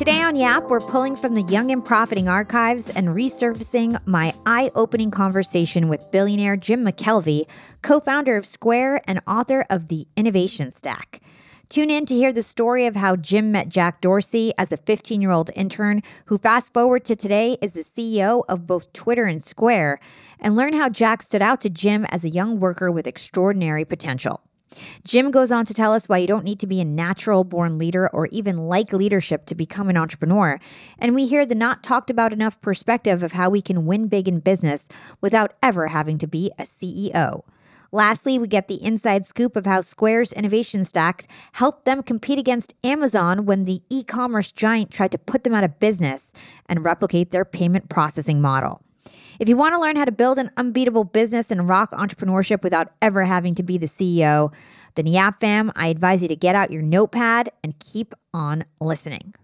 Today on Yap, we're pulling from the Young and Profiting archives and resurfacing my eye opening conversation with billionaire Jim McKelvey, co founder of Square and author of The Innovation Stack. Tune in to hear the story of how Jim met Jack Dorsey as a 15 year old intern who, fast forward to today, is the CEO of both Twitter and Square, and learn how Jack stood out to Jim as a young worker with extraordinary potential. Jim goes on to tell us why you don't need to be a natural born leader or even like leadership to become an entrepreneur. And we hear the not talked about enough perspective of how we can win big in business without ever having to be a CEO. Lastly, we get the inside scoop of how Square's innovation stack helped them compete against Amazon when the e commerce giant tried to put them out of business and replicate their payment processing model. If you want to learn how to build an unbeatable business and rock entrepreneurship without ever having to be the CEO, then Yap Fam, I advise you to get out your notepad and keep on listening.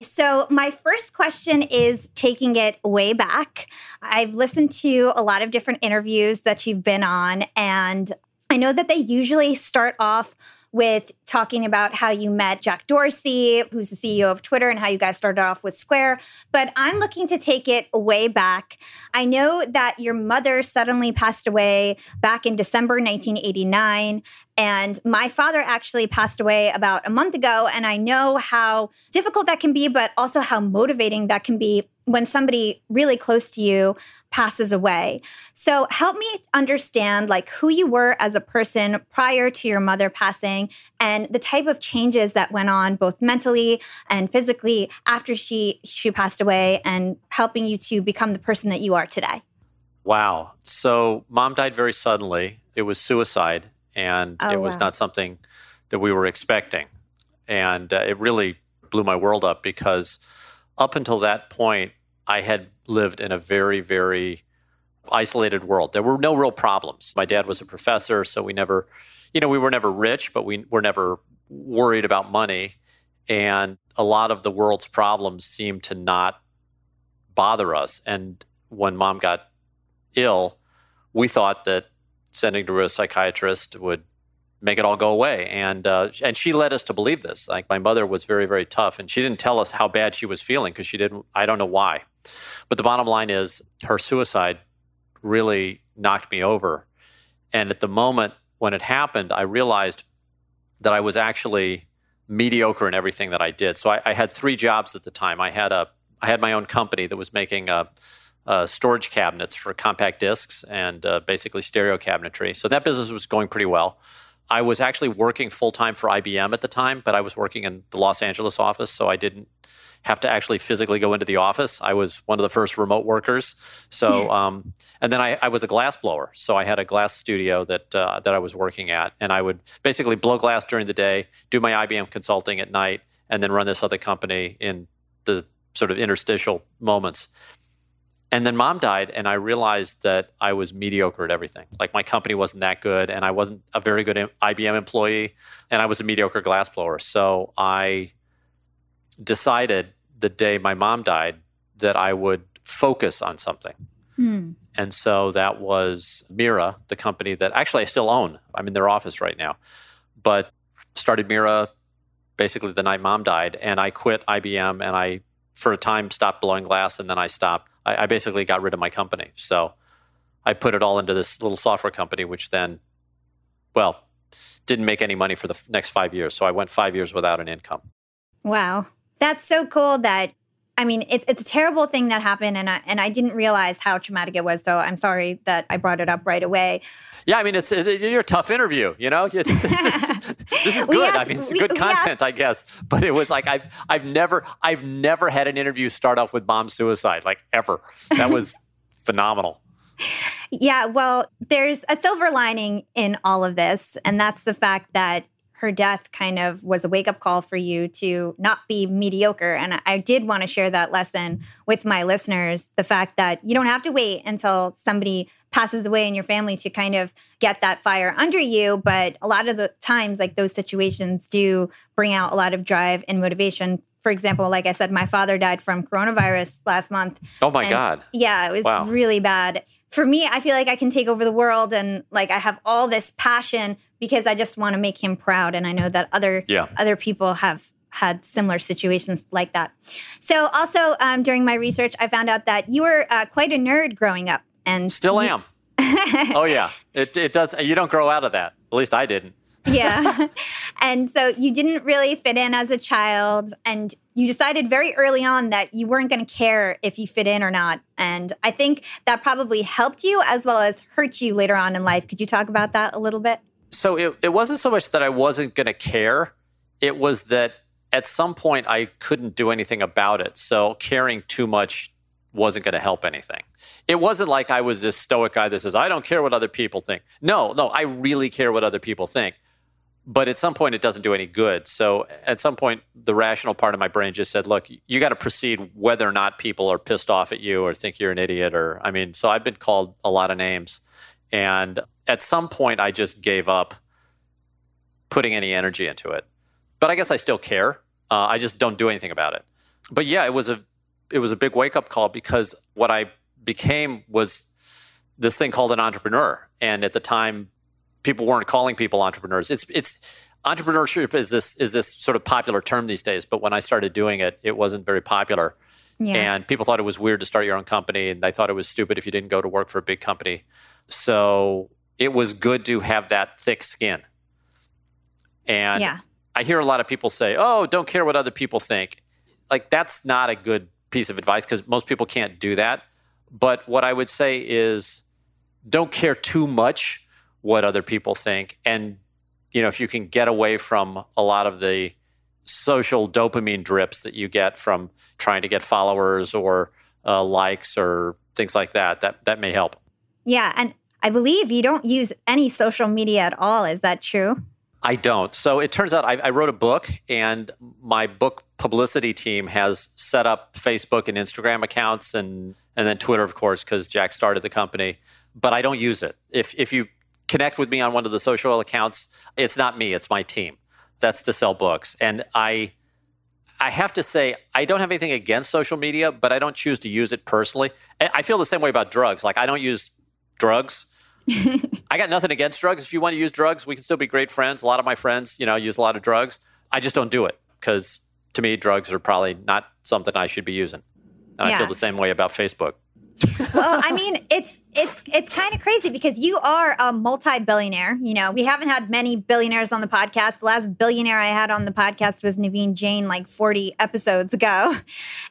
So, my first question is taking it way back. I've listened to a lot of different interviews that you've been on, and I know that they usually start off with talking about how you met Jack Dorsey, who's the CEO of Twitter, and how you guys started off with Square. But I'm looking to take it way back. I know that your mother suddenly passed away back in December 1989. And my father actually passed away about a month ago. And I know how difficult that can be, but also how motivating that can be when somebody really close to you passes away. So help me understand like who you were as a person prior to your mother passing and the type of changes that went on both mentally and physically after she she passed away and helping you to become the person that you are today. Wow. So mom died very suddenly. It was suicide and oh, it was wow. not something that we were expecting. And uh, it really blew my world up because up until that point I had lived in a very, very isolated world. There were no real problems. My dad was a professor, so we never, you know, we were never rich, but we were never worried about money. And a lot of the world's problems seemed to not bother us. And when mom got ill, we thought that sending to a psychiatrist would make it all go away. And uh, and she led us to believe this. Like my mother was very very tough, and she didn't tell us how bad she was feeling because she didn't. I don't know why, but the bottom line is her suicide really knocked me over. And at the moment when it happened, I realized that I was actually mediocre in everything that I did. So I, I had three jobs at the time. I had a I had my own company that was making uh, uh, storage cabinets for compact discs and uh, basically stereo cabinetry. So that business was going pretty well. I was actually working full time for IBM at the time, but I was working in the Los Angeles office, so I didn't have to actually physically go into the office. I was one of the first remote workers. So, um, and then I, I, was a glass blower, so I had a glass studio that uh, that I was working at, and I would basically blow glass during the day, do my IBM consulting at night, and then run this other company in the sort of interstitial moments. And then mom died, and I realized that I was mediocre at everything. Like my company wasn't that good, and I wasn't a very good IBM employee, and I was a mediocre glassblower. So I decided the day my mom died that I would focus on something. Mm. And so that was Mira, the company that actually I still own. I'm in their office right now, but started Mira basically the night mom died, and I quit IBM and I, for a time, stopped blowing glass, and then I stopped I, I basically got rid of my company. So I put it all into this little software company, which then, well, didn't make any money for the next five years. So I went five years without an income. Wow. That's so cool that I mean, it's it's a terrible thing that happened, and I and I didn't realize how traumatic it was. So I'm sorry that I brought it up right away. Yeah, I mean, it's, it's you're a tough interview. You know, this is this is good. Asked, I mean, it's we, good content, I guess. But it was like I've I've never I've never had an interview start off with bomb suicide like ever. That was phenomenal. Yeah, well, there's a silver lining in all of this, and that's the fact that her death kind of was a wake up call for you to not be mediocre. And I did want to share that lesson with my listeners the fact that you don't have to wait until somebody passes away in your family to kind of get that fire under you. But a lot of the times, like those situations do bring out a lot of drive and motivation for example, like I said, my father died from coronavirus last month. Oh my God. Yeah, it was wow. really bad. For me, I feel like I can take over the world and like I have all this passion because I just want to make him proud. And I know that other yeah. other people have had similar situations like that. So, also um, during my research, I found out that you were uh, quite a nerd growing up, and still am. oh yeah, it it does. You don't grow out of that. At least I didn't. yeah. And so you didn't really fit in as a child. And you decided very early on that you weren't going to care if you fit in or not. And I think that probably helped you as well as hurt you later on in life. Could you talk about that a little bit? So it, it wasn't so much that I wasn't going to care, it was that at some point I couldn't do anything about it. So caring too much wasn't going to help anything. It wasn't like I was this stoic guy that says, I don't care what other people think. No, no, I really care what other people think. But at some point, it doesn't do any good. So at some point, the rational part of my brain just said, look, you got to proceed whether or not people are pissed off at you or think you're an idiot. Or, I mean, so I've been called a lot of names. And at some point, I just gave up putting any energy into it but I guess I still care. Uh, I just don't do anything about it. But yeah, it was a it was a big wake up call because what I became was this thing called an entrepreneur, and at the time, people weren't calling people entrepreneurs. It's it's entrepreneurship is this is this sort of popular term these days, but when I started doing it, it wasn't very popular. Yeah. And people thought it was weird to start your own company, and they thought it was stupid if you didn't go to work for a big company. So it was good to have that thick skin. And yeah. I hear a lot of people say, "Oh, don't care what other people think." Like that's not a good piece of advice because most people can't do that. But what I would say is don't care too much what other people think and you know, if you can get away from a lot of the social dopamine drips that you get from trying to get followers or uh, likes or things like that, that that may help. Yeah, and I believe you don't use any social media at all. Is that true? I don't. So it turns out I, I, wrote a book, and my book publicity team has set up Facebook and Instagram accounts, and and then Twitter, of course, because Jack started the company. But I don't use it. If if you connect with me on one of the social accounts, it's not me; it's my team. That's to sell books, and I. I have to say, I don't have anything against social media, but I don't choose to use it personally. I feel the same way about drugs. Like, I don't use drugs I got nothing against drugs. If you want to use drugs, we can still be great friends. A lot of my friends, you know, use a lot of drugs. I just don't do it because to me, drugs are probably not something I should be using. And yeah. I feel the same way about Facebook. well, I mean, it's it's it's kind of crazy because you are a multi-billionaire. You know, we haven't had many billionaires on the podcast. The last billionaire I had on the podcast was Naveen Jain, like 40 episodes ago.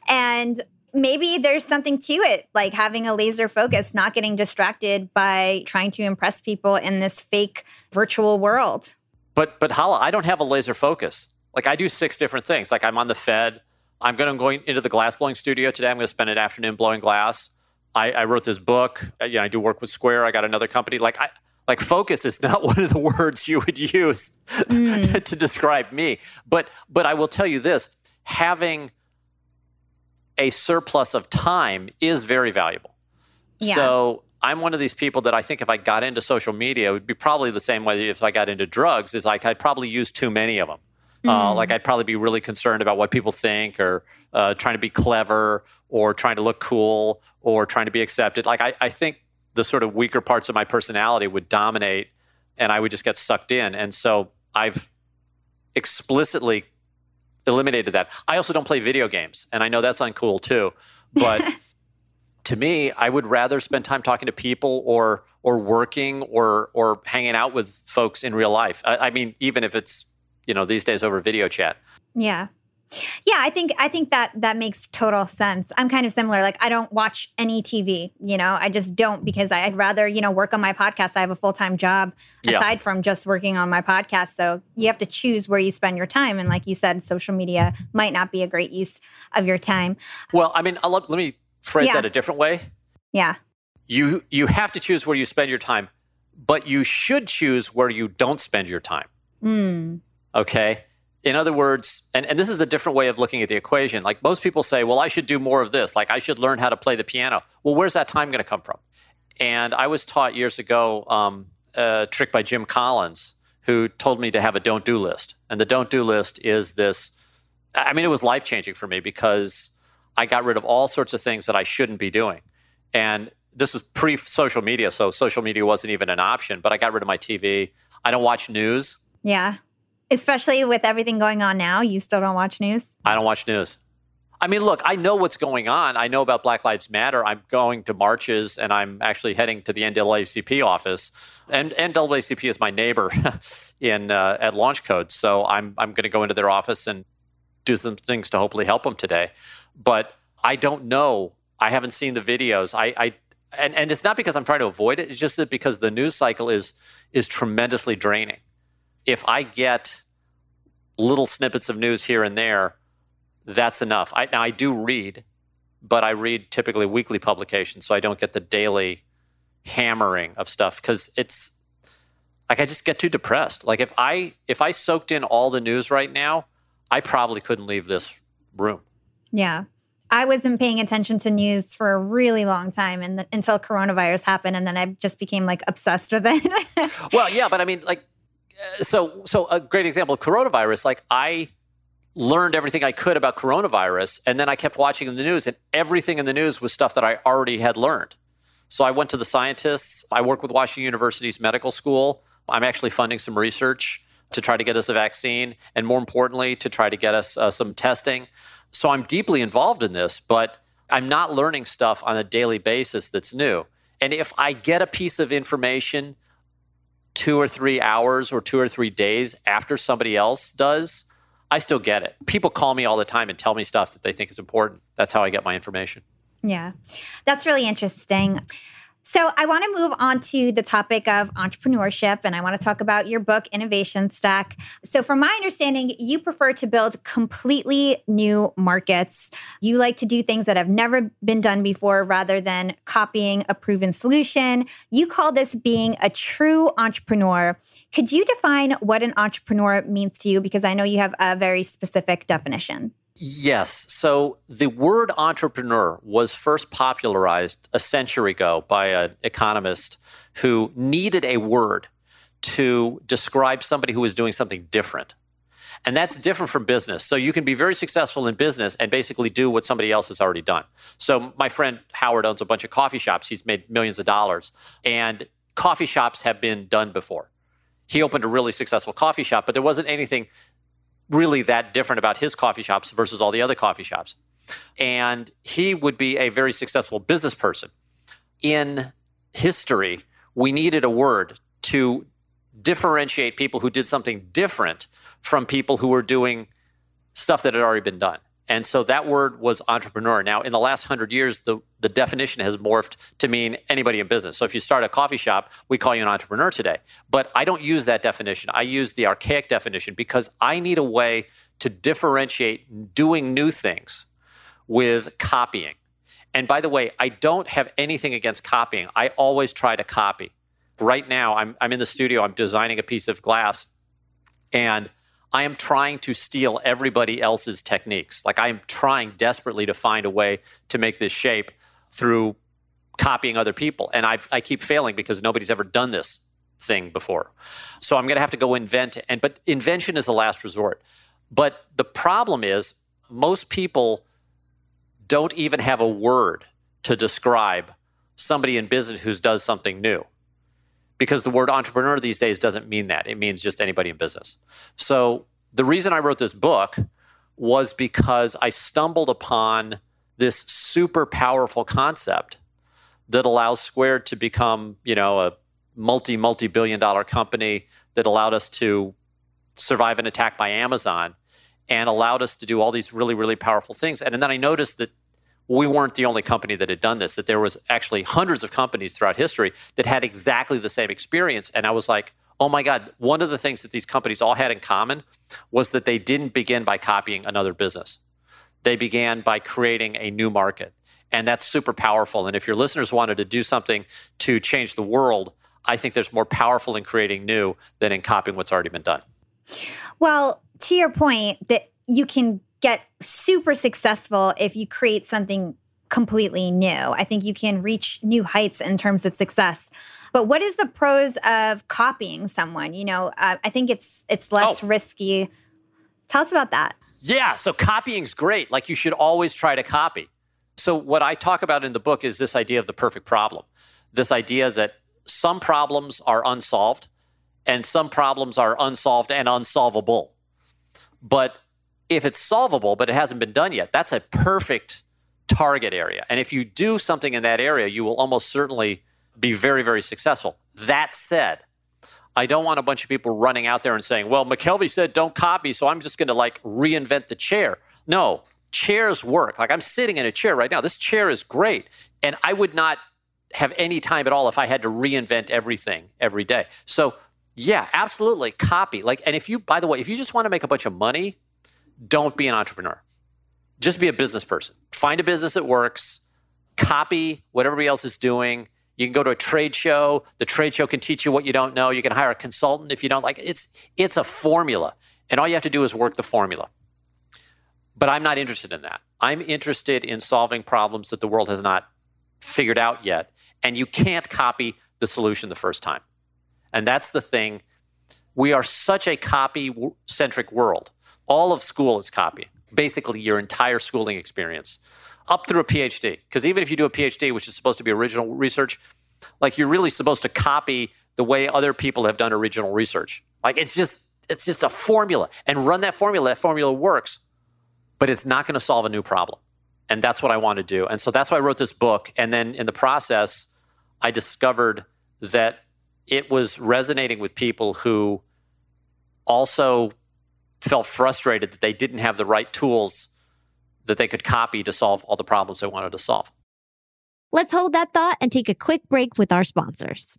And maybe there's something to it, like having a laser focus, not getting distracted by trying to impress people in this fake virtual world. But but Hala, I don't have a laser focus. Like I do six different things. Like I'm on the Fed. I'm going to going into the glass blowing studio today. I'm going to spend an afternoon blowing glass. I, I wrote this book. I, you know, I do work with Square. I got another company. Like I like focus is not one of the words you would use mm. to describe me. But but I will tell you this: having a surplus of time is very valuable. Yeah. So I'm one of these people that I think if I got into social media, it would be probably the same way if I got into drugs. Is like I'd probably use too many of them. Mm. Uh, like I'd probably be really concerned about what people think, or uh, trying to be clever, or trying to look cool, or trying to be accepted. Like I, I think the sort of weaker parts of my personality would dominate, and I would just get sucked in. And so I've explicitly eliminated that. I also don't play video games, and I know that's uncool too. But to me, I would rather spend time talking to people or or working or or hanging out with folks in real life. I, I mean, even if it's you know these days over video chat. Yeah. Yeah, I think I think that that makes total sense. I'm kind of similar. Like I don't watch any TV, you know. I just don't because I'd rather, you know, work on my podcast. I have a full-time job aside yeah. from just working on my podcast. So you have to choose where you spend your time and like you said social media might not be a great use of your time. Well, I mean, I'll, let me phrase yeah. that a different way. Yeah. You you have to choose where you spend your time, but you should choose where you don't spend your time. Mm. Okay? In other words, and, and this is a different way of looking at the equation. Like most people say, well, I should do more of this. Like I should learn how to play the piano. Well, where's that time going to come from? And I was taught years ago um, a trick by Jim Collins, who told me to have a don't do list. And the don't do list is this I mean, it was life changing for me because I got rid of all sorts of things that I shouldn't be doing. And this was pre social media, so social media wasn't even an option, but I got rid of my TV. I don't watch news. Yeah. Especially with everything going on now, you still don't watch news? I don't watch news. I mean, look, I know what's going on. I know about Black Lives Matter. I'm going to marches and I'm actually heading to the NAACP office. And NAACP is my neighbor in uh, at Launch Code. So I'm, I'm going to go into their office and do some things to hopefully help them today. But I don't know. I haven't seen the videos. I, I and, and it's not because I'm trying to avoid it. It's just because the news cycle is is tremendously draining. If I get little snippets of news here and there, that's enough. I, now I do read, but I read typically weekly publications, so I don't get the daily hammering of stuff because it's like I just get too depressed. Like if I if I soaked in all the news right now, I probably couldn't leave this room. Yeah. I wasn't paying attention to news for a really long time and until coronavirus happened and then I just became like obsessed with it. well, yeah, but I mean like so so a great example of coronavirus like I learned everything I could about coronavirus and then I kept watching the news and everything in the news was stuff that I already had learned. So I went to the scientists. I work with Washington University's medical school. I'm actually funding some research to try to get us a vaccine and more importantly to try to get us uh, some testing. So I'm deeply involved in this, but I'm not learning stuff on a daily basis that's new. And if I get a piece of information two or three hours or two or three days after somebody else does, I still get it. People call me all the time and tell me stuff that they think is important. That's how I get my information. Yeah, that's really interesting. So, I want to move on to the topic of entrepreneurship and I want to talk about your book, Innovation Stack. So, from my understanding, you prefer to build completely new markets. You like to do things that have never been done before rather than copying a proven solution. You call this being a true entrepreneur. Could you define what an entrepreneur means to you? Because I know you have a very specific definition. Yes. So the word entrepreneur was first popularized a century ago by an economist who needed a word to describe somebody who was doing something different. And that's different from business. So you can be very successful in business and basically do what somebody else has already done. So my friend Howard owns a bunch of coffee shops. He's made millions of dollars. And coffee shops have been done before. He opened a really successful coffee shop, but there wasn't anything really that different about his coffee shops versus all the other coffee shops. And he would be a very successful business person. In history, we needed a word to differentiate people who did something different from people who were doing stuff that had already been done. And so that word was entrepreneur. Now, in the last hundred years, the, the definition has morphed to mean anybody in business. So if you start a coffee shop, we call you an entrepreneur today. But I don't use that definition. I use the archaic definition because I need a way to differentiate doing new things with copying. And by the way, I don't have anything against copying. I always try to copy. Right now, I'm, I'm in the studio, I'm designing a piece of glass, and I am trying to steal everybody else's techniques. Like I am trying desperately to find a way to make this shape through copying other people. And I've, I keep failing because nobody's ever done this thing before. So I'm going to have to go invent and but invention is the last resort. But the problem is most people don't even have a word to describe somebody in business who does something new because the word entrepreneur these days doesn't mean that. It means just anybody in business. So the reason I wrote this book was because I stumbled upon this super powerful concept that allows Square to become, you know, a multi multi billion dollar company that allowed us to survive an attack by Amazon and allowed us to do all these really really powerful things. And, and then I noticed that we weren't the only company that had done this that there was actually hundreds of companies throughout history that had exactly the same experience. And i was like oh my god one of the things that these companies all had in common was that they didn't begin by copying another business. They began by creating a new market. And that's super powerful. And if your listeners wanted to do something to change the world i think there's more powerful in creating new than in copying what's already been done. Well to your point that you can get super successful if you create something completely new. I think you can reach new heights in terms of success. But what is the pros of copying someone? You know, uh, I think it's it's less oh. risky. Tell us about that. Yeah, so copying's great. Like you should always try to copy. So what I talk about in the book is this idea of the perfect problem. This idea that some problems are unsolved and some problems are unsolved and unsolvable. But if it's solvable but it hasn't been done yet, that's a perfect target area. And if you do something in that area, you will almost certainly be very, very successful. That said, I don't want a bunch of people running out there and saying, well, McKelvey said don't copy, so I'm just going to like reinvent the chair. No, chairs work. Like I'm sitting in a chair right now. This chair is great. And I would not have any time at all if I had to reinvent everything every day. So, yeah, absolutely copy. Like, and if you, by the way, if you just want to make a bunch of money, don't be an entrepreneur. Just be a business person. Find a business that works, copy what everybody else is doing. You can go to a trade show. The trade show can teach you what you don't know. You can hire a consultant if you don't like it. It's it's a formula. And all you have to do is work the formula. But I'm not interested in that. I'm interested in solving problems that the world has not figured out yet. And you can't copy the solution the first time. And that's the thing. We are such a copy centric world all of school is copy, basically your entire schooling experience, up through a PhD. Because even if you do a PhD, which is supposed to be original research, like you're really supposed to copy the way other people have done original research. Like it's just it's just a formula, and run that formula. That formula works, but it's not going to solve a new problem. And that's what I want to do. And so that's why I wrote this book. And then in the process, I discovered that it was resonating with people who also felt frustrated that they didn't have the right tools that they could copy to solve all the problems they wanted to solve. Let's hold that thought and take a quick break with our sponsors.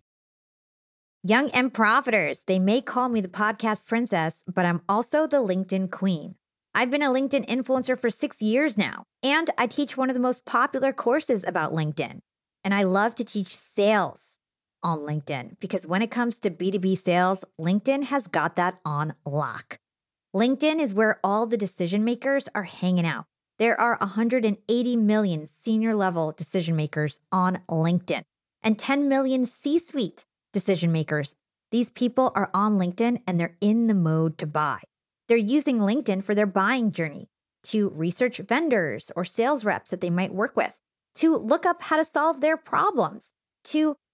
Young and profiters, they may call me the podcast princess, but I'm also the LinkedIn queen. I've been a LinkedIn influencer for six years now, and I teach one of the most popular courses about LinkedIn. And I love to teach sales on LinkedIn because when it comes to B2B sales, LinkedIn has got that on lock. LinkedIn is where all the decision makers are hanging out. There are 180 million senior level decision makers on LinkedIn and 10 million C suite decision makers. These people are on LinkedIn and they're in the mode to buy. They're using LinkedIn for their buying journey to research vendors or sales reps that they might work with, to look up how to solve their problems, to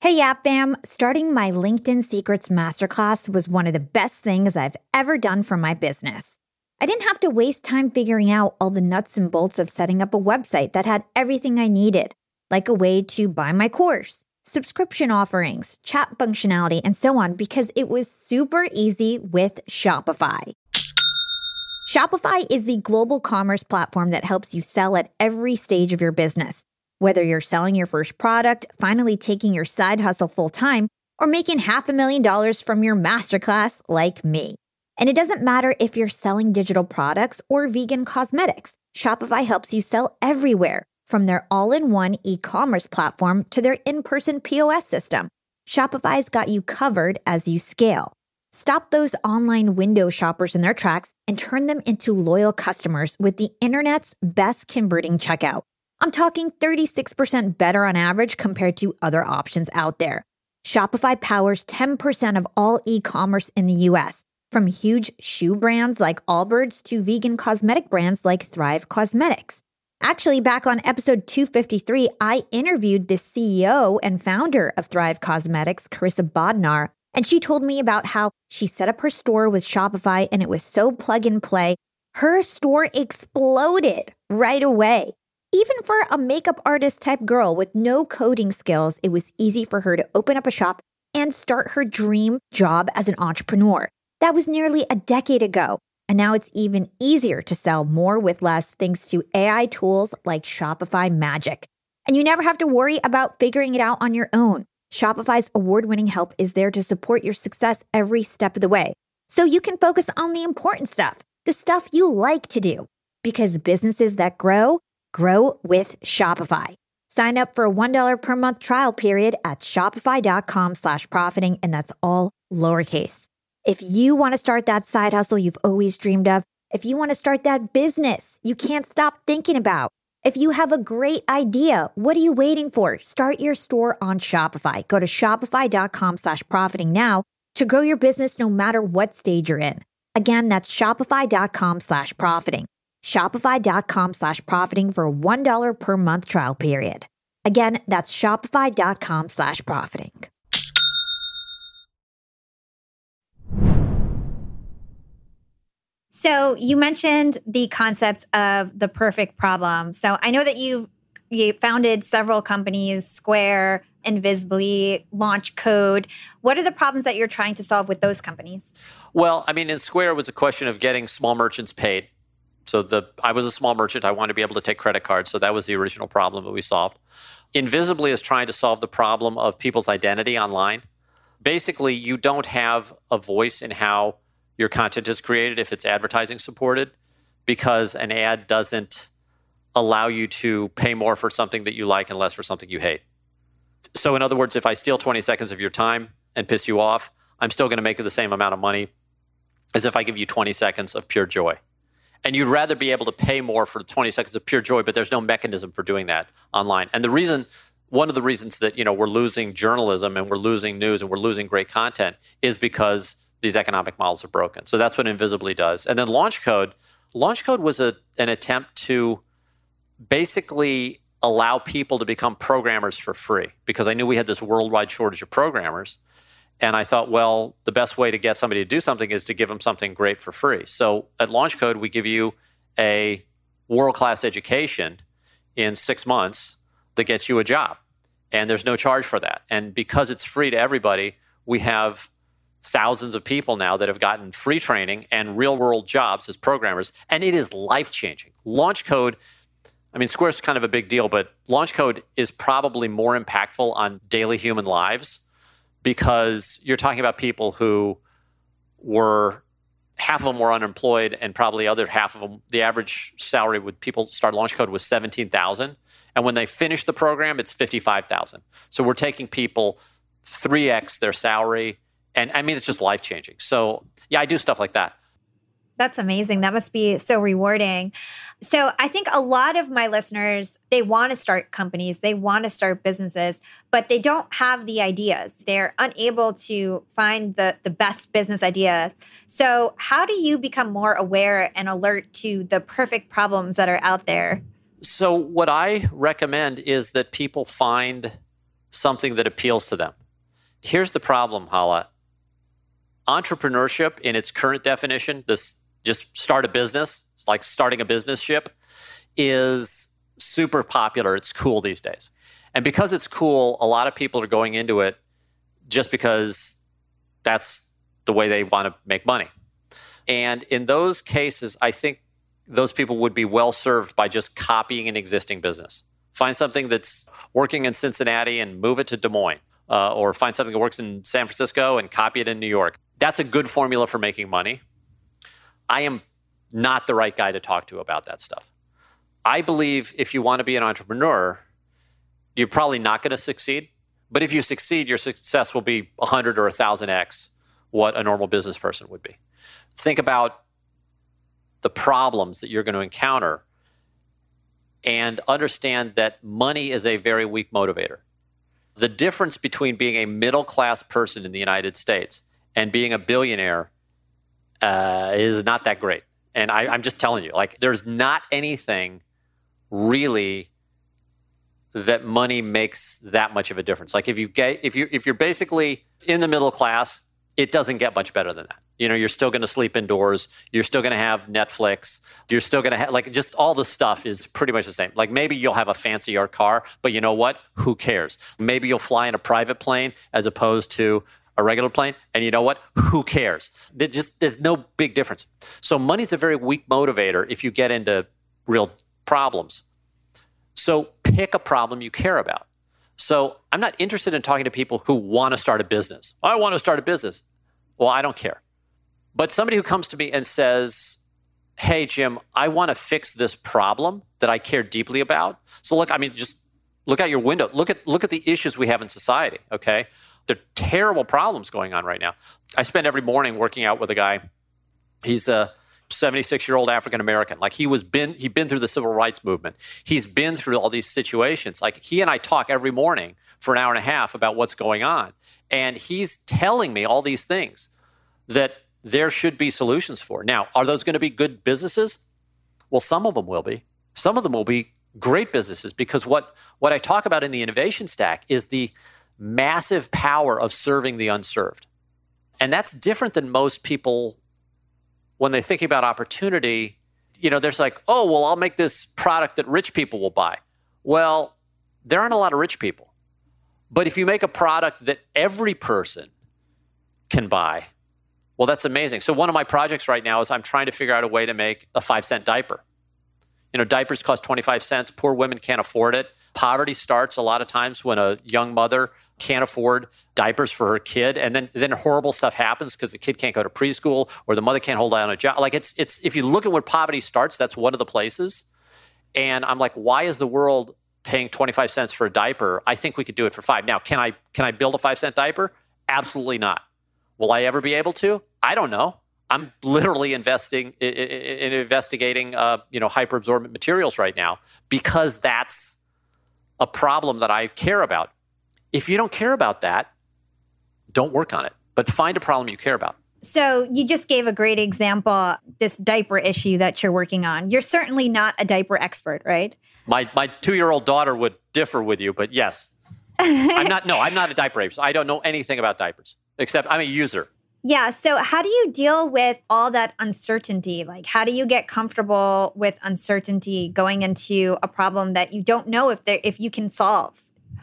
Hey, Yap Fam! Starting my LinkedIn Secrets Masterclass was one of the best things I've ever done for my business. I didn't have to waste time figuring out all the nuts and bolts of setting up a website that had everything I needed, like a way to buy my course, subscription offerings, chat functionality, and so on, because it was super easy with Shopify. Shopify is the global commerce platform that helps you sell at every stage of your business whether you're selling your first product, finally taking your side hustle full time, or making half a million dollars from your masterclass like me. And it doesn't matter if you're selling digital products or vegan cosmetics, Shopify helps you sell everywhere, from their all in one e commerce platform to their in person POS system. Shopify's got you covered as you scale. Stop those online window shoppers in their tracks and turn them into loyal customers with the internet's best converting checkout. I'm talking 36% better on average compared to other options out there. Shopify powers 10% of all e commerce in the US, from huge shoe brands like Allbirds to vegan cosmetic brands like Thrive Cosmetics. Actually, back on episode 253, I interviewed the CEO and founder of Thrive Cosmetics, Karissa Bodnar, and she told me about how she set up her store with Shopify and it was so plug and play. Her store exploded right away. Even for a makeup artist type girl with no coding skills, it was easy for her to open up a shop and start her dream job as an entrepreneur. That was nearly a decade ago. And now it's even easier to sell more with less thanks to AI tools like Shopify Magic. And you never have to worry about figuring it out on your own. Shopify's award winning help is there to support your success every step of the way. So you can focus on the important stuff, the stuff you like to do. Because businesses that grow, grow with Shopify. Sign up for a $1 per month trial period at shopify.com slash profiting, and that's all lowercase. If you want to start that side hustle you've always dreamed of, if you want to start that business you can't stop thinking about, if you have a great idea, what are you waiting for? Start your store on Shopify. Go to shopify.com slash profiting now to grow your business no matter what stage you're in. Again, that's shopify.com slash profiting. Shopify.com slash profiting for a $1 per month trial period. Again, that's shopify.com slash profiting. So you mentioned the concept of the perfect problem. So I know that you've you founded several companies, Square, Invisibly, Launch Code. What are the problems that you're trying to solve with those companies? Well, I mean, in Square, it was a question of getting small merchants paid. So the I was a small merchant. I wanted to be able to take credit cards. So that was the original problem that we solved. Invisibly is trying to solve the problem of people's identity online. Basically, you don't have a voice in how your content is created if it's advertising supported because an ad doesn't allow you to pay more for something that you like and less for something you hate. So, in other words, if I steal 20 seconds of your time and piss you off, I'm still going to make the same amount of money as if I give you 20 seconds of pure joy. And you'd rather be able to pay more for 20 seconds of pure joy, but there's no mechanism for doing that online. And the reason, one of the reasons that you know we're losing journalism and we're losing news and we're losing great content is because these economic models are broken. So that's what Invisibly does. And then Launch Code, Launch Code was a, an attempt to basically allow people to become programmers for free because I knew we had this worldwide shortage of programmers. And I thought, well, the best way to get somebody to do something is to give them something great for free. So at Launch Code, we give you a world class education in six months that gets you a job. And there's no charge for that. And because it's free to everybody, we have thousands of people now that have gotten free training and real world jobs as programmers, and it is life changing. Launch Code, I mean, Square's kind of a big deal, but Launch Code is probably more impactful on daily human lives because you're talking about people who were half of them were unemployed and probably other half of them the average salary with people start launch code was 17000 and when they finish the program it's 55000 so we're taking people 3x their salary and I mean, it's just life changing. So, yeah, I do stuff like that. That's amazing. That must be so rewarding. So, I think a lot of my listeners, they want to start companies, they want to start businesses, but they don't have the ideas. They're unable to find the the best business idea. So, how do you become more aware and alert to the perfect problems that are out there? So, what I recommend is that people find something that appeals to them. Here's the problem, Hala entrepreneurship in its current definition, this just start a business, it's like starting a business ship, is super popular. It's cool these days. And because it's cool, a lot of people are going into it just because that's the way they want to make money. And in those cases, I think those people would be well served by just copying an existing business. Find something that's working in Cincinnati and move it to Des Moines, uh, or find something that works in San Francisco and copy it in New York. That's a good formula for making money. I am not the right guy to talk to about that stuff. I believe if you want to be an entrepreneur, you're probably not going to succeed. But if you succeed, your success will be 100 or 1000x what a normal business person would be. Think about the problems that you're going to encounter and understand that money is a very weak motivator. The difference between being a middle class person in the United States and being a billionaire uh, is not that great. And I, I'm just telling you, like, there's not anything really that money makes that much of a difference. Like, if you get, if you if you're basically in the middle class it doesn't get much better than that. You know, you're still going to sleep indoors. You're still going to have Netflix. You're still going to have, like, just all the stuff is pretty much the same. Like, maybe you'll have a fancier car, but you know what? Who cares? Maybe you'll fly in a private plane as opposed to a regular plane. And you know what? Who cares? There just, there's no big difference. So, money's a very weak motivator if you get into real problems. So, pick a problem you care about. So I'm not interested in talking to people who want to start a business. I want to start a business. Well, I don't care. But somebody who comes to me and says, Hey, Jim, I want to fix this problem that I care deeply about. So look, I mean, just look out your window. Look at look at the issues we have in society. Okay. There are terrible problems going on right now. I spend every morning working out with a guy. He's a 76 year old African American. Like he was been he'd been through the civil rights movement. He's been through all these situations. Like he and I talk every morning for an hour and a half about what's going on. And he's telling me all these things that there should be solutions for. Now, are those going to be good businesses? Well, some of them will be. Some of them will be great businesses because what what I talk about in the innovation stack is the massive power of serving the unserved. And that's different than most people when they think about opportunity, you know, there's like, oh, well, I'll make this product that rich people will buy. Well, there aren't a lot of rich people. But if you make a product that every person can buy, well, that's amazing. So, one of my projects right now is I'm trying to figure out a way to make a five cent diaper. You know, diapers cost 25 cents. Poor women can't afford it. Poverty starts a lot of times when a young mother can't afford diapers for her kid. And then then horrible stuff happens because the kid can't go to preschool or the mother can't hold down a job. Like it's it's if you look at where poverty starts that's one of the places. And i'm like why is the world paying 25 cents for a diaper? I think we could do it for five. Now can i can i build a five cent diaper? Absolutely not. Will i ever be able to? I don't know. I'm literally investing in, in investigating uh, you know hyperabsorbent materials right now because that's a problem that i care about if you don't care about that, don't work on it, but find a problem you care about. So, you just gave a great example this diaper issue that you're working on. You're certainly not a diaper expert, right? My my 2-year-old daughter would differ with you, but yes. I'm not no, I'm not a diaper expert. I don't know anything about diapers except I'm a user. Yeah. So, how do you deal with all that uncertainty? Like, how do you get comfortable with uncertainty going into a problem that you don't know if there if you can solve?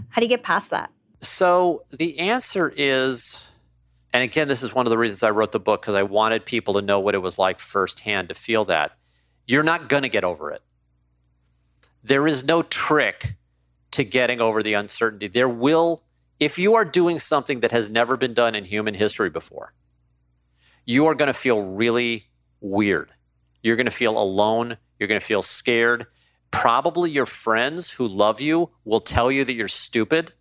How do you get past that? So the answer is, and again, this is one of the reasons I wrote the book because I wanted people to know what it was like firsthand to feel that. You're not going to get over it. There is no trick to getting over the uncertainty. There will, if you are doing something that has never been done in human history before, you are going to feel really weird. You're going to feel alone. You're going to feel scared. Probably your friends who love you will tell you that you're stupid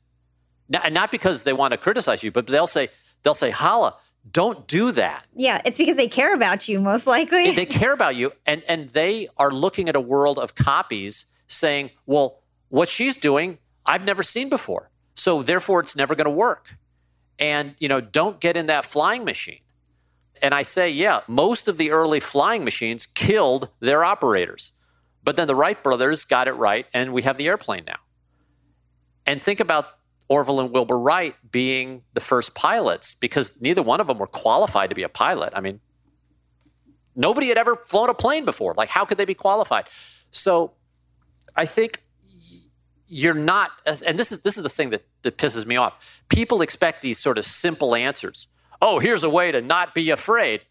not because they want to criticize you, but they'll say, they'll say, Hala, don't do that. Yeah, it's because they care about you, most likely. they care about you, and and they are looking at a world of copies, saying, "Well, what she's doing, I've never seen before, so therefore it's never going to work." And you know, don't get in that flying machine. And I say, yeah, most of the early flying machines killed their operators, but then the Wright brothers got it right, and we have the airplane now. And think about Orville and Wilbur Wright being the first pilots because neither one of them were qualified to be a pilot. I mean, nobody had ever flown a plane before. Like, how could they be qualified? So I think you're not, and this is this is the thing that, that pisses me off. People expect these sort of simple answers. Oh, here's a way to not be afraid.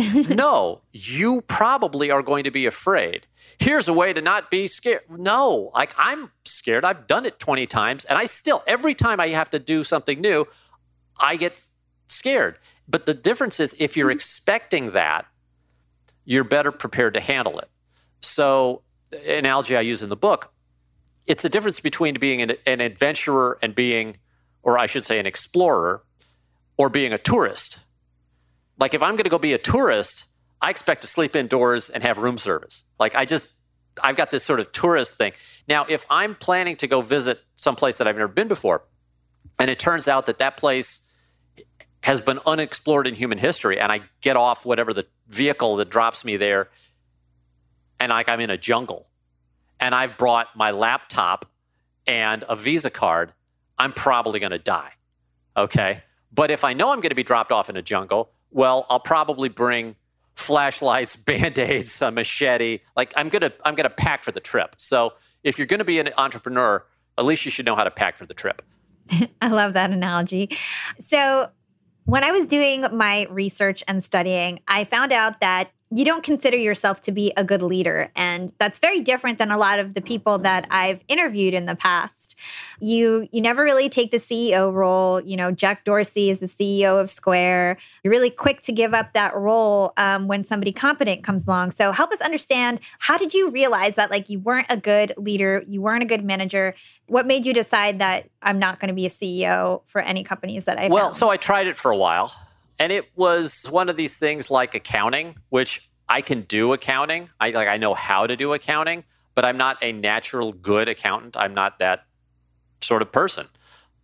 no, you probably are going to be afraid. Here's a way to not be scared. No, like I'm scared. I've done it 20 times and I still, every time I have to do something new, I get scared. But the difference is if you're mm-hmm. expecting that, you're better prepared to handle it. So, analogy I use in the book, it's a difference between being an, an adventurer and being, or I should say, an explorer, or being a tourist like if I'm going to go be a tourist, I expect to sleep indoors and have room service. Like I just I've got this sort of tourist thing. Now, if I'm planning to go visit some place that I've never been before, and it turns out that that place has been unexplored in human history, and I get off whatever the vehicle that drops me there, and like I'm in a jungle, and I've brought my laptop and a Visa card, I'm probably going to die. Okay. But if I know I'm going to be dropped off in a jungle, well, I'll probably bring flashlights, band-aids, a machete. Like I'm to I'm to pack for the trip. So if you're to be an entrepreneur, at least you should know how to pack for the trip. I love that analogy. So when I was doing my research and studying, I found out that you don't consider yourself to be a good leader. And that's very different than a lot of the people that I've interviewed in the past. You you never really take the CEO role. You know, Jack Dorsey is the CEO of Square. You're really quick to give up that role um, when somebody competent comes along. So help us understand how did you realize that like you weren't a good leader, you weren't a good manager. What made you decide that I'm not going to be a CEO for any companies that I well? Found? So I tried it for a while. And it was one of these things like accounting, which I can do accounting. I like I know how to do accounting, but I'm not a natural good accountant. I'm not that sort of person.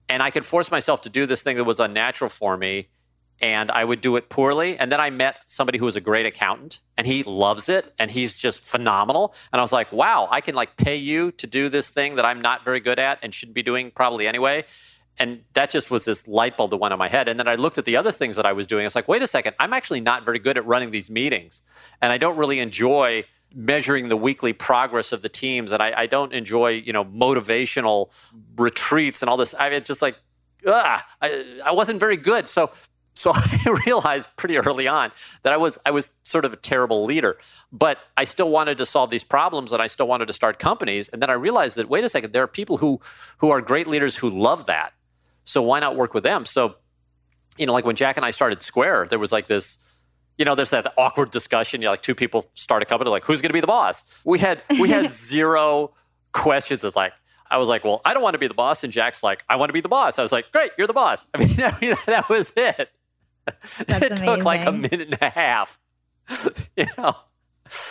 And I could force myself to do this thing that was unnatural for me and I would do it poorly. And then I met somebody who was a great accountant and he loves it and he's just phenomenal. And I was like, wow, I can like pay you to do this thing that I'm not very good at and shouldn't be doing probably anyway and that just was this light bulb that went on my head. And then I looked at the other things that I was doing. It's like, wait a second, I'm actually not very good at running these meetings. And I don't really enjoy measuring the weekly progress of the teams. And I, I don't enjoy, you know, motivational retreats and all this. I mean, just like, ah, I, I wasn't very good. So so I realized pretty early on that I was I was sort of a terrible leader, but I still wanted to solve these problems and I still wanted to start companies. And then I realized that wait a second, there are people who who are great leaders who love that. So why not work with them? So, you know, like when Jack and I started Square, there was like this, you know, there's that awkward discussion. You know, like two people start a company, like who's going to be the boss? We had we had zero questions. It's like I was like, well, I don't want to be the boss, and Jack's like, I want to be the boss. I was like, great, you're the boss. I mean, that was it. That's it amazing. took like a minute and a half. you know.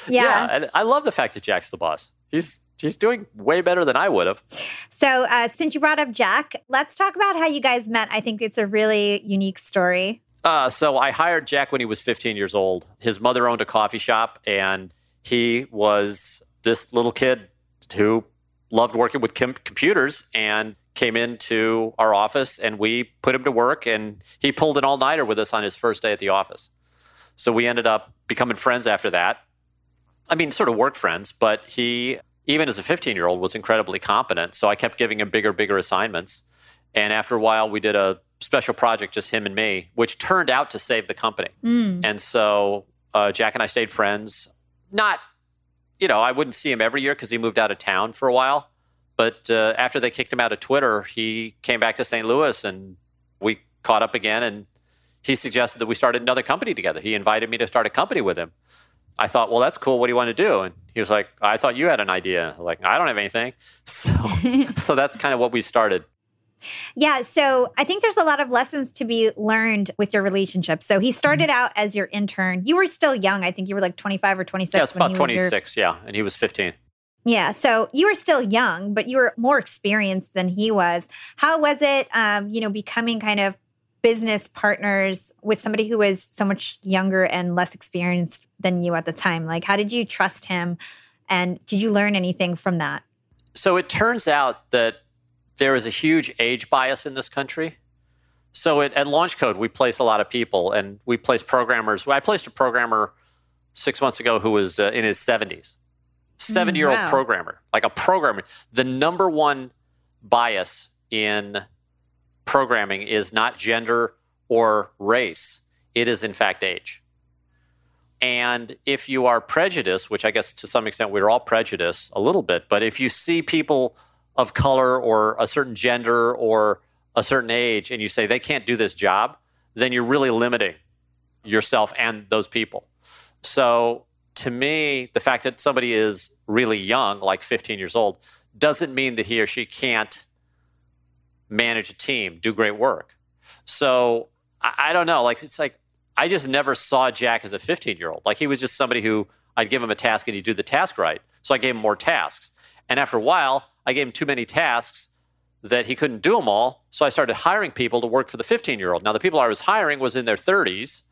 Yeah. yeah. And I love the fact that Jack's the boss. He's he's doing way better than I would have. So, uh, since you brought up Jack, let's talk about how you guys met. I think it's a really unique story. Uh, so, I hired Jack when he was 15 years old. His mother owned a coffee shop, and he was this little kid who loved working with com- computers and came into our office and we put him to work and he pulled an all-nighter with us on his first day at the office so we ended up becoming friends after that i mean sort of work friends but he even as a 15 year old, was incredibly competent. So I kept giving him bigger, bigger assignments. And after a while, we did a special project, just him and me, which turned out to save the company. Mm. And so uh, Jack and I stayed friends. Not, you know, I wouldn't see him every year because he moved out of town for a while. But uh, after they kicked him out of Twitter, he came back to St. Louis and we caught up again. And he suggested that we started another company together. He invited me to start a company with him. I thought, well, that's cool. What do you want to do? And he was like, I thought you had an idea. I was like, I don't have anything. So, so that's kind of what we started. Yeah. So I think there's a lot of lessons to be learned with your relationship. So he started out as your intern. You were still young. I think you were like 25 or 26. Yeah, it's about 26. Your... Yeah. And he was 15. Yeah. So you were still young, but you were more experienced than he was. How was it, um, you know, becoming kind of business partners with somebody who was so much younger and less experienced than you at the time? Like, how did you trust him? And did you learn anything from that? So it turns out that there is a huge age bias in this country. So at, at LaunchCode, we place a lot of people and we place programmers. I placed a programmer six months ago who was uh, in his 70s, 70 year old wow. programmer, like a programmer. The number one bias in programming is not gender or race, it is in fact age. And if you are prejudiced, which I guess to some extent we're all prejudiced a little bit, but if you see people of color or a certain gender or a certain age and you say they can't do this job, then you're really limiting yourself and those people. So to me, the fact that somebody is really young, like 15 years old, doesn't mean that he or she can't manage a team, do great work. So I, I don't know. Like it's like I just never saw Jack as a 15 year old. Like he was just somebody who I'd give him a task and he'd do the task right. So I gave him more tasks. And after a while, I gave him too many tasks that he couldn't do them all. So I started hiring people to work for the 15 year old. Now, the people I was hiring was in their 30s.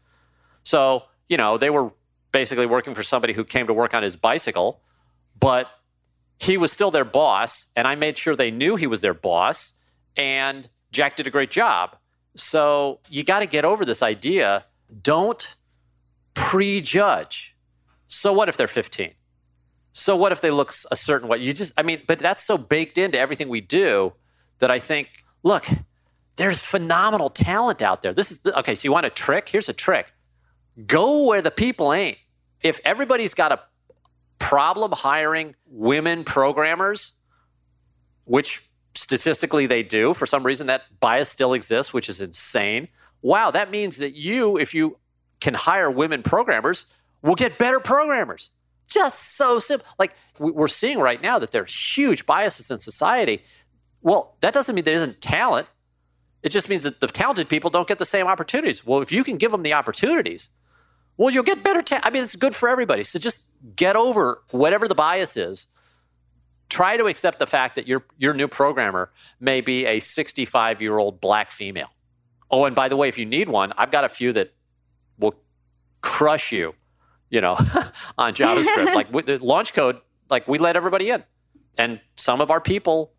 So, you know, they were basically working for somebody who came to work on his bicycle, but he was still their boss. And I made sure they knew he was their boss and Jack did a great job. So you got to get over this idea. Don't prejudge. So what if they're 15? So what if they look a certain way? You just, I mean, but that's so baked into everything we do that I think, look, there's phenomenal talent out there. This is, okay, so you want a trick? Here's a trick go where the people ain't. If everybody's got a problem hiring women programmers, which statistically they do, for some reason that bias still exists, which is insane. Wow, that means that you, if you can hire women programmers, will get better programmers. Just so simple. Like we're seeing right now that there's huge biases in society. Well, that doesn't mean there isn't talent. It just means that the talented people don't get the same opportunities. Well, if you can give them the opportunities, well, you'll get better. Ta- I mean, it's good for everybody. So just get over whatever the bias is. Try to accept the fact that your your new programmer may be a 65 year old black female. Oh, and by the way, if you need one, I've got a few that will crush you, you know, on JavaScript. like with the LaunchCode, like we let everybody in, and some of our people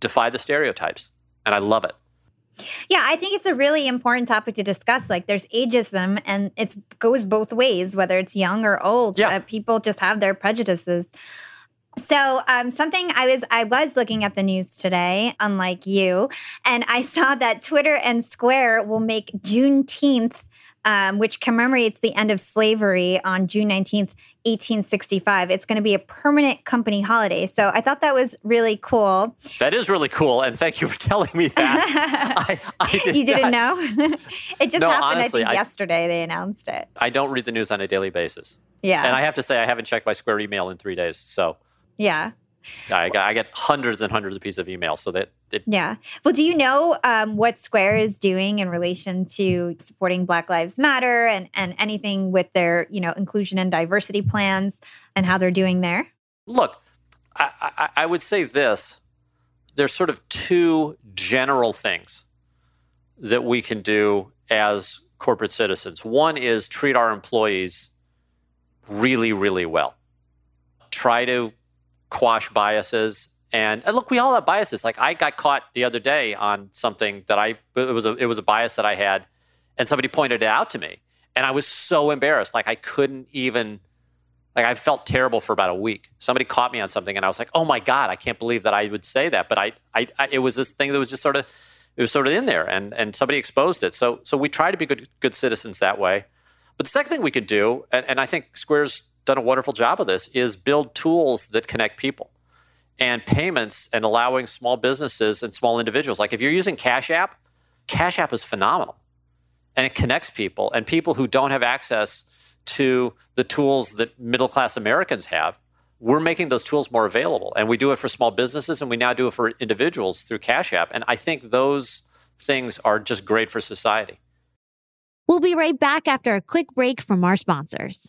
defy the stereotypes, and I love it. Yeah, I think it's a really important topic to discuss. Like, there's ageism, and it goes both ways, whether it's young or old. Yeah. Uh, people just have their prejudices. So, um, something I was I was looking at the news today, unlike you, and I saw that Twitter and Square will make Juneteenth um, which commemorates the end of slavery on June 19th, 1865. It's going to be a permanent company holiday. So I thought that was really cool. That is really cool. And thank you for telling me that. I, I did you didn't know? it just no, happened, honestly, I think, I, yesterday. They announced it. I don't read the news on a daily basis. Yeah. And I have to say, I haven't checked my Square email in three days. So. Yeah. I, I get hundreds and hundreds of pieces of emails. So that it, yeah. Well, do you know um, what Square is doing in relation to supporting Black Lives Matter and and anything with their you know inclusion and diversity plans and how they're doing there? Look, I, I, I would say this: there's sort of two general things that we can do as corporate citizens. One is treat our employees really, really well. Try to quash biases. And, and look, we all have biases. Like I got caught the other day on something that I it was a it was a bias that I had, and somebody pointed it out to me, and I was so embarrassed. Like I couldn't even like I felt terrible for about a week. Somebody caught me on something, and I was like, "Oh my god, I can't believe that I would say that." But I, I, I, it was this thing that was just sort of, it was sort of in there, and and somebody exposed it. So so we try to be good good citizens that way. But the second thing we could do, and, and I think Square's done a wonderful job of this, is build tools that connect people and payments and allowing small businesses and small individuals. Like if you're using Cash App, Cash App is phenomenal and it connects people and people who don't have access to the tools that middle class Americans have. We're making those tools more available. And we do it for small businesses and we now do it for individuals through Cash App. And I think those things are just great for society. We'll be right back after a quick break from our sponsors.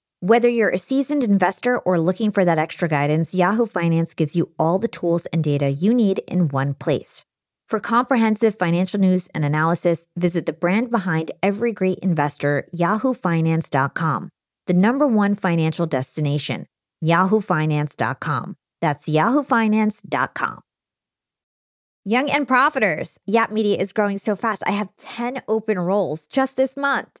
Whether you're a seasoned investor or looking for that extra guidance, Yahoo Finance gives you all the tools and data you need in one place. For comprehensive financial news and analysis, visit the brand behind every great investor, yahoofinance.com, the number one financial destination, yahoofinance.com. That's yahoofinance.com. Young and profiters, Yap Media is growing so fast. I have 10 open roles just this month.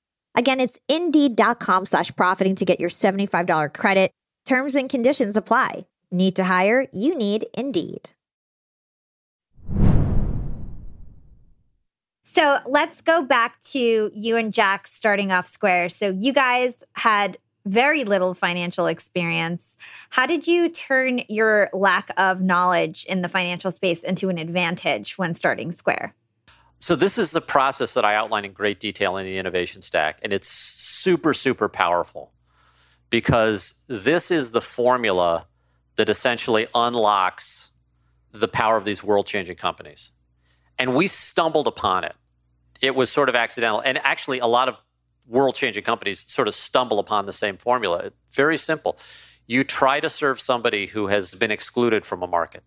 Again, it's indeed.com slash profiting to get your $75 credit. Terms and conditions apply. Need to hire? You need Indeed. So let's go back to you and Jack starting off Square. So you guys had very little financial experience. How did you turn your lack of knowledge in the financial space into an advantage when starting Square? So, this is the process that I outline in great detail in the innovation stack, and it's super, super powerful because this is the formula that essentially unlocks the power of these world changing companies. And we stumbled upon it it was sort of accidental. And actually, a lot of world changing companies sort of stumble upon the same formula. Very simple. You try to serve somebody who has been excluded from a market.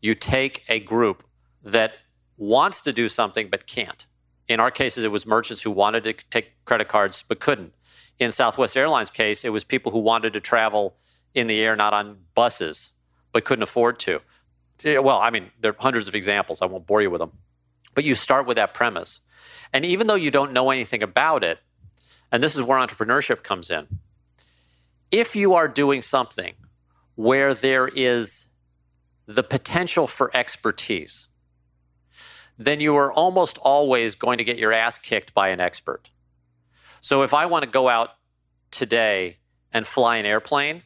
You take a group that wants to do something but can't. In our cases, it was merchants who wanted to take credit cards but couldn't. In Southwest Airlines' case, it was people who wanted to travel in the air, not on buses, but couldn't afford to. Well, I mean, there are hundreds of examples. I won't bore you with them. But you start with that premise. And even though you don't know anything about it, and this is where entrepreneurship comes in, if you are doing something where there is the potential for expertise, then you are almost always going to get your ass kicked by an expert. So if I want to go out today and fly an airplane,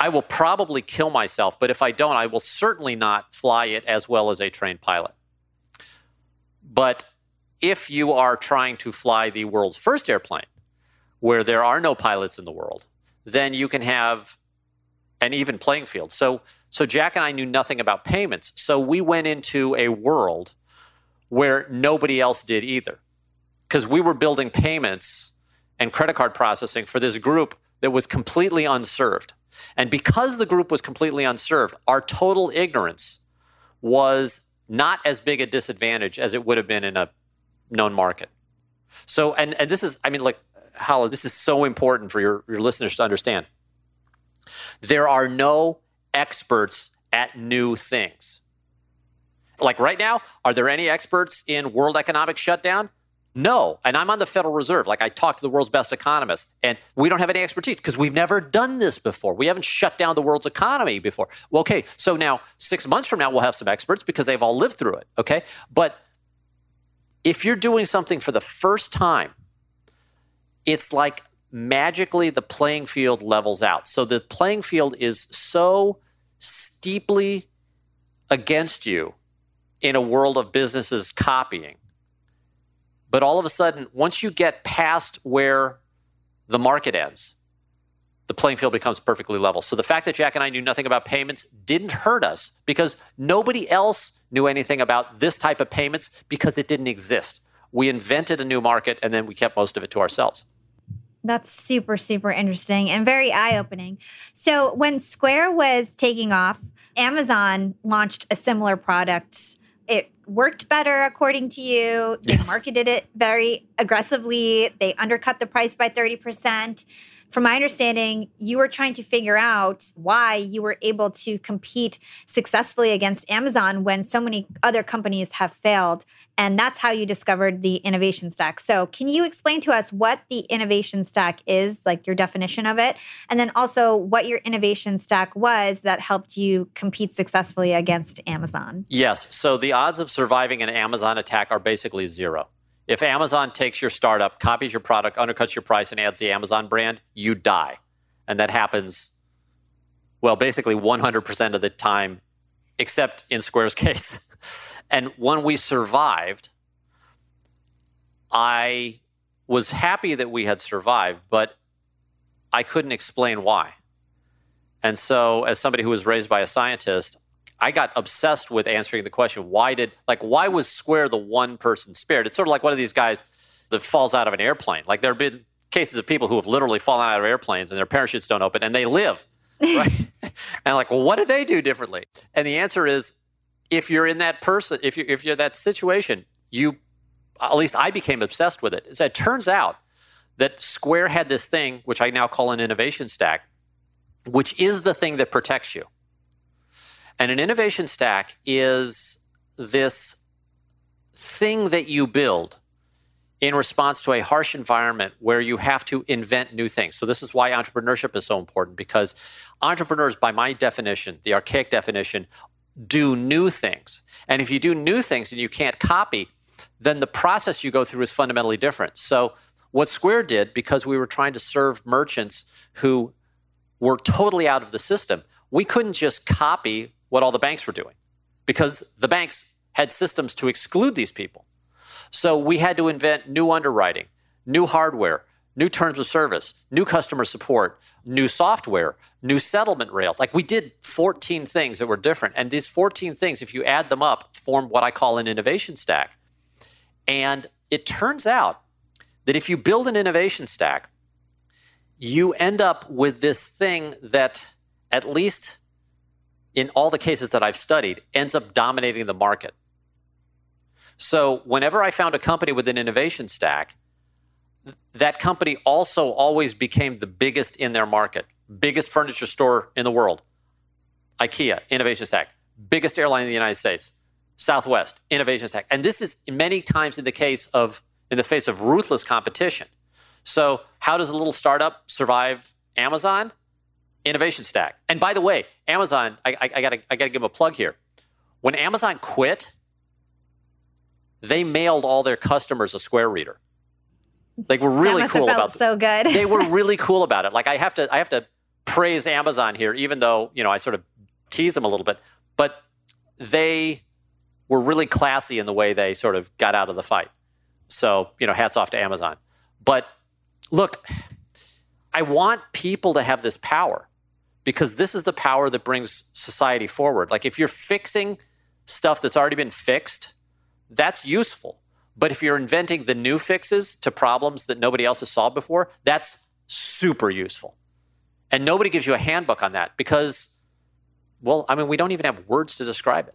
I will probably kill myself, but if I don't, I will certainly not fly it as well as a trained pilot. But if you are trying to fly the world's first airplane, where there are no pilots in the world, then you can have an even playing field. So, so Jack and I knew nothing about payments. So we went into a world where nobody else did either. Because we were building payments and credit card processing for this group that was completely unserved. And because the group was completely unserved, our total ignorance was not as big a disadvantage as it would have been in a known market. So, and, and this is, I mean, like, Hala, this is so important for your, your listeners to understand. There are no experts at new things. Like right now, are there any experts in world economic shutdown? No. And I'm on the Federal Reserve. Like I talk to the world's best economists, and we don't have any expertise because we've never done this before. We haven't shut down the world's economy before. Well, okay. So now, six months from now, we'll have some experts because they've all lived through it. Okay. But if you're doing something for the first time, it's like magically the playing field levels out. So the playing field is so steeply against you in a world of businesses copying but all of a sudden, once you get past where the market ends, the playing field becomes perfectly level. So the fact that Jack and I knew nothing about payments didn't hurt us because nobody else knew anything about this type of payments because it didn't exist. We invented a new market and then we kept most of it to ourselves. That's super, super interesting and very eye opening. So, when Square was taking off, Amazon launched a similar product. It worked better, according to you. They yes. marketed it very aggressively. They undercut the price by 30% from my understanding, you were trying to figure out why you were able to compete successfully against Amazon when so many other companies have failed. And that's how you discovered the innovation stack. So, can you explain to us what the innovation stack is, like your definition of it? And then also what your innovation stack was that helped you compete successfully against Amazon? Yes. So, the odds of surviving an Amazon attack are basically zero. If Amazon takes your startup, copies your product, undercuts your price, and adds the Amazon brand, you die. And that happens, well, basically 100% of the time, except in Square's case. and when we survived, I was happy that we had survived, but I couldn't explain why. And so, as somebody who was raised by a scientist, I got obsessed with answering the question why did, like, why was Square the one person spared? It's sort of like one of these guys that falls out of an airplane. Like, there have been cases of people who have literally fallen out of airplanes and their parachutes don't open and they live, right? and like, well, what did they do differently? And the answer is if you're in that person, if you're, if you're that situation, you, at least I became obsessed with it. So it turns out that Square had this thing, which I now call an innovation stack, which is the thing that protects you. And an innovation stack is this thing that you build in response to a harsh environment where you have to invent new things. So, this is why entrepreneurship is so important because entrepreneurs, by my definition, the archaic definition, do new things. And if you do new things and you can't copy, then the process you go through is fundamentally different. So, what Square did, because we were trying to serve merchants who were totally out of the system, we couldn't just copy what all the banks were doing because the banks had systems to exclude these people. So we had to invent new underwriting, new hardware, new terms of service, new customer support, new software, new settlement rails. Like we did 14 things that were different. And these 14 things, if you add them up, form what I call an innovation stack. And it turns out that if you build an innovation stack, you end up with this thing that at least in all the cases that I've studied, ends up dominating the market. So, whenever I found a company with an innovation stack, that company also always became the biggest in their market, biggest furniture store in the world. IKEA, innovation stack, biggest airline in the United States, Southwest, innovation stack. And this is many times in the case of in the face of ruthless competition. So, how does a little startup survive Amazon? Innovation stack. And by the way, Amazon, I, I, I, gotta, I gotta give them a plug here. When Amazon quit, they mailed all their customers a Square Reader. Like we're really cool about it. So good. they were really cool about it. Like I have to, I have to praise Amazon here, even though you know I sort of tease them a little bit, but they were really classy in the way they sort of got out of the fight. So you know, hats off to Amazon. But look, I want people to have this power because this is the power that brings society forward. Like if you're fixing stuff that's already been fixed, that's useful. But if you're inventing the new fixes to problems that nobody else has solved before, that's super useful. And nobody gives you a handbook on that because, well, I mean, we don't even have words to describe it.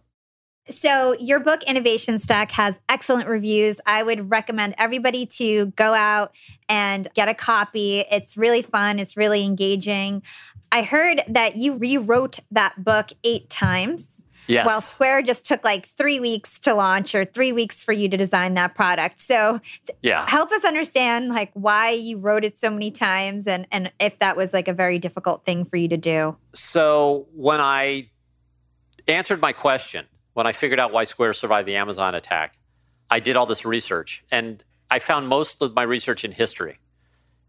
So, your book, Innovation Stack, has excellent reviews. I would recommend everybody to go out and get a copy. It's really fun, it's really engaging. I heard that you rewrote that book eight times. Yes. While Square just took like three weeks to launch or three weeks for you to design that product. So yeah. help us understand like why you wrote it so many times and, and if that was like a very difficult thing for you to do. So when I answered my question, when I figured out why Square survived the Amazon attack, I did all this research and I found most of my research in history.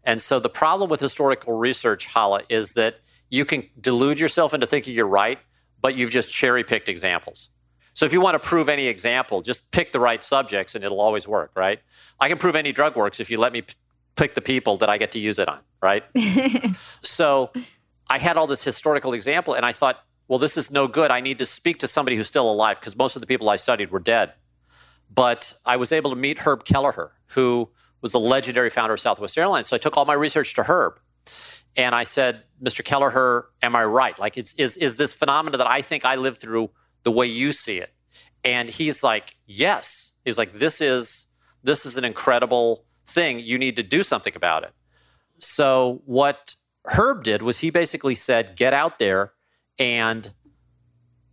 And so the problem with historical research, Hala, is that you can delude yourself into thinking you're right, but you've just cherry picked examples. So if you want to prove any example, just pick the right subjects and it'll always work, right? I can prove any drug works if you let me p- pick the people that I get to use it on, right? so I had all this historical example and I thought, well, this is no good. I need to speak to somebody who's still alive because most of the people I studied were dead. But I was able to meet Herb Kelleher, who was the legendary founder of Southwest Airlines. So I took all my research to Herb. And I said, Mr. Kelleher, am I right? Like, is, is, is this phenomena that I think I lived through the way you see it? And he's like, yes. He's like, this is, this is an incredible thing. You need to do something about it. So what Herb did was he basically said, get out there and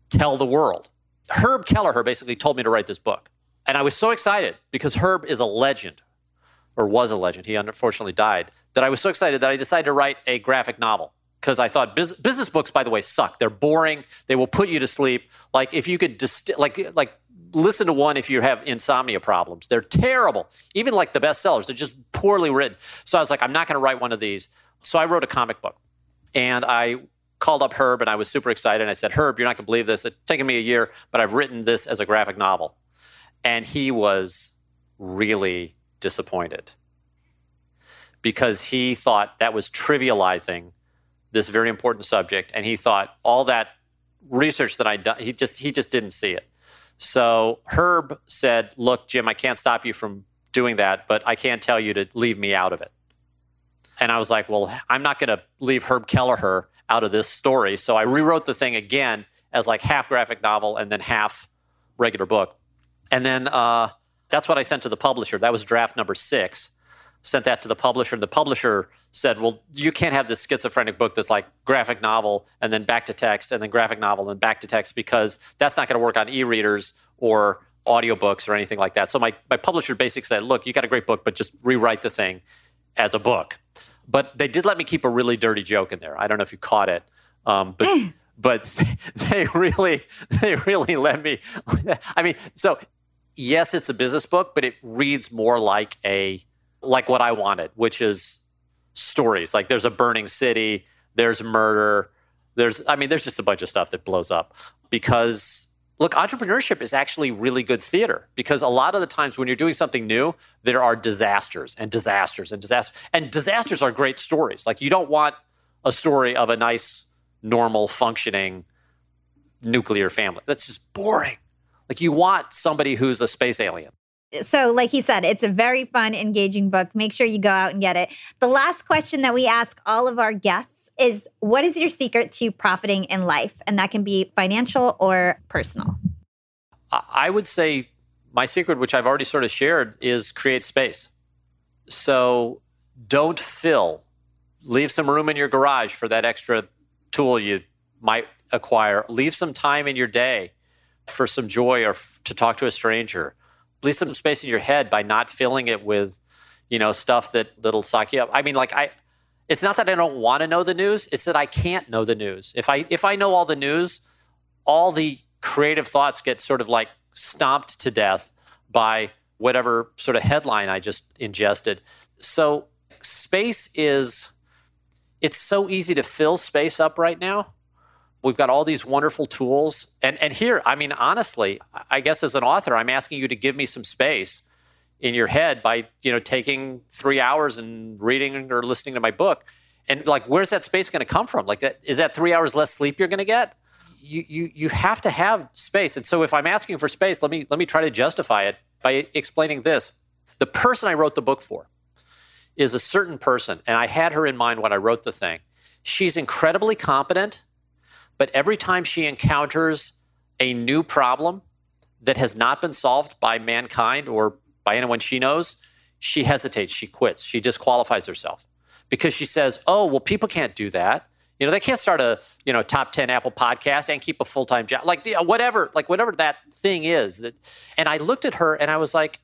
tell the world. Herb Kelleher basically told me to write this book. And I was so excited because Herb is a legend, or was a legend. He unfortunately died. That I was so excited that I decided to write a graphic novel because I thought business books, by the way, suck. They're boring. They will put you to sleep. Like if you could just like like listen to one if you have insomnia problems. They're terrible. Even like the bestsellers, they're just poorly written. So I was like, I'm not going to write one of these. So I wrote a comic book, and I called up Herb and I was super excited. And I said, Herb, you're not going to believe this. It's taken me a year, but I've written this as a graphic novel. And he was really disappointed because he thought that was trivializing this very important subject. And he thought all that research that I'd done, he just, he just didn't see it. So Herb said, Look, Jim, I can't stop you from doing that, but I can't tell you to leave me out of it. And I was like, Well, I'm not going to leave Herb Kelleher out of this story. So I rewrote the thing again as like half graphic novel and then half regular book. And then uh, that's what I sent to the publisher. That was draft number six. Sent that to the publisher. And the publisher said, Well, you can't have this schizophrenic book that's like graphic novel and then back to text and then graphic novel and back to text because that's not going to work on e readers or audiobooks or anything like that. So my, my publisher basically said, Look, you got a great book, but just rewrite the thing as a book. But they did let me keep a really dirty joke in there. I don't know if you caught it, um, but but they really they really let me. I mean, so yes, it's a business book, but it reads more like a like what I wanted, which is stories. Like there's a burning city, there's murder, there's I mean, there's just a bunch of stuff that blows up because look, entrepreneurship is actually really good theater because a lot of the times when you're doing something new, there are disasters and disasters and disasters. And disasters are great stories. Like you don't want a story of a nice, normal, functioning nuclear family. That's just boring. Like you want somebody who's a space alien. So, like he said, it's a very fun, engaging book. Make sure you go out and get it. The last question that we ask all of our guests is what is your secret to profiting in life? And that can be financial or personal. I would say my secret, which I've already sort of shared, is create space. So don't fill. Leave some room in your garage for that extra tool you might acquire. Leave some time in your day for some joy or f- to talk to a stranger. Leave some space in your head by not filling it with, you know, stuff that that'll suck you up. I mean, like I it's not that I don't want to know the news, it's that I can't know the news. If I if I know all the news, all the creative thoughts get sort of like stomped to death by whatever sort of headline I just ingested. So space is it's so easy to fill space up right now. We've got all these wonderful tools. And and here, I mean honestly, I guess as an author, I'm asking you to give me some space in your head by you know taking three hours and reading or listening to my book. And like where's that space going to come from? Like that is that three hours less sleep you're going to get? You, you you have to have space. And so if i'm asking for space let me let me try to justify it by explaining this. The person i wrote the book for is a certain person and i had her in mind when i wrote the thing. She's incredibly competent but every time she encounters a new problem that has not been solved by mankind or by anyone she knows, she hesitates, she quits, she disqualifies herself because she says, "Oh, well, people can't do that." You know, they can't start a you know top ten Apple podcast and keep a full time job, like whatever, like whatever that thing is. That, and I looked at her and I was like,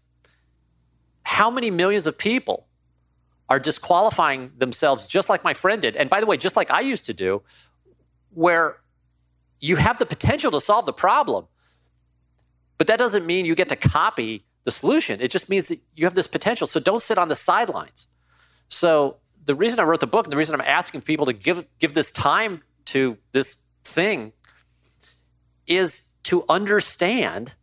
"How many millions of people are disqualifying themselves, just like my friend did?" And by the way, just like I used to do, where you have the potential to solve the problem, but that doesn't mean you get to copy the solution. It just means that you have this potential. So don't sit on the sidelines. So the reason I wrote the book and the reason I'm asking people to give give this time to this thing is to understand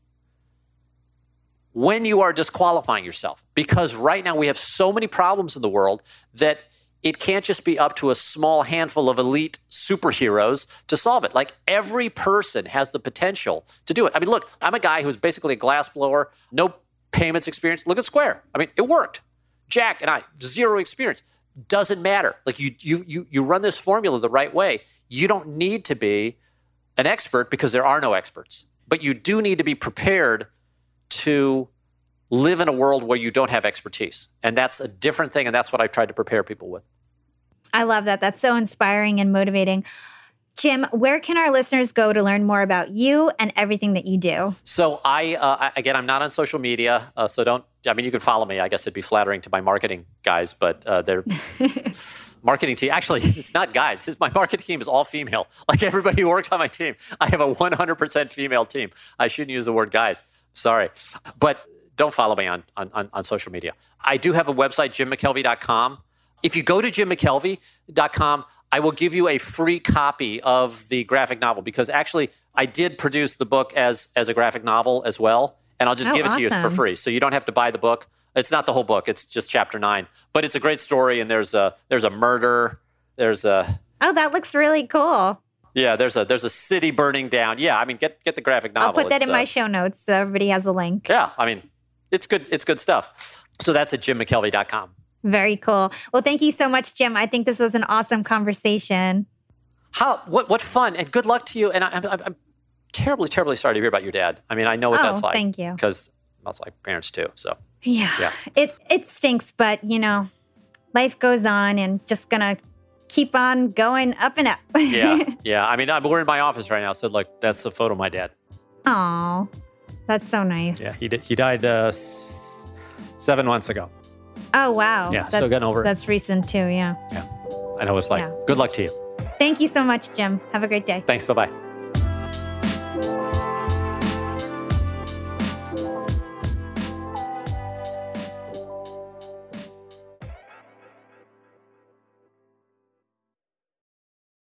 when you are disqualifying yourself. Because right now we have so many problems in the world that it can't just be up to a small handful of elite superheroes to solve it. Like every person has the potential to do it. I mean, look, I'm a guy who's basically a glassblower, no payments experience. Look at Square. I mean, it worked. Jack and I, zero experience. Doesn't matter. Like you, you, you, you run this formula the right way. You don't need to be an expert because there are no experts, but you do need to be prepared to live in a world where you don't have expertise. And that's a different thing. And that's what I've tried to prepare people with. I love that. That's so inspiring and motivating. Jim, where can our listeners go to learn more about you and everything that you do? So I, uh, again, I'm not on social media, uh, so don't. I mean, you can follow me. I guess it'd be flattering to my marketing guys, but uh, they're marketing team. Actually, it's not guys. My marketing team is all female. Like everybody who works on my team, I have a 100% female team. I shouldn't use the word guys. Sorry, but don't follow me on on, on, social media. I do have a website, jimmckelvey.com. If you go to jimmckelvey.com, I will give you a free copy of the graphic novel because actually I did produce the book as as a graphic novel as well, and I'll just oh, give it awesome. to you for free. So you don't have to buy the book. It's not the whole book; it's just chapter nine. But it's a great story, and there's a there's a murder. There's a oh, that looks really cool. Yeah, there's a there's a city burning down. Yeah, I mean, get get the graphic novel. I'll put that it's, in uh, my show notes so everybody has a link. Yeah, I mean, it's good. It's good stuff. So that's at jimmckelvey.com. Very cool. Well, thank you so much, Jim. I think this was an awesome conversation. How what what fun and good luck to you. And I, am I'm terribly terribly sorry to hear about your dad. I mean, I know what oh, that's like. Thank you. Because that's like parents too. So yeah, yeah, it it stinks, but you know, life goes on, and just gonna keep on going up and up. yeah, yeah. I mean, I'm, we're in my office right now, so like that's a photo of my dad. Oh, that's so nice. Yeah, he he died uh, s- seven months ago. Oh wow. Yeah, that's, still getting over it. That's recent too. Yeah. Yeah, I know it's like. Yeah. Good luck to you. Thank you so much, Jim. Have a great day. Thanks. Bye bye.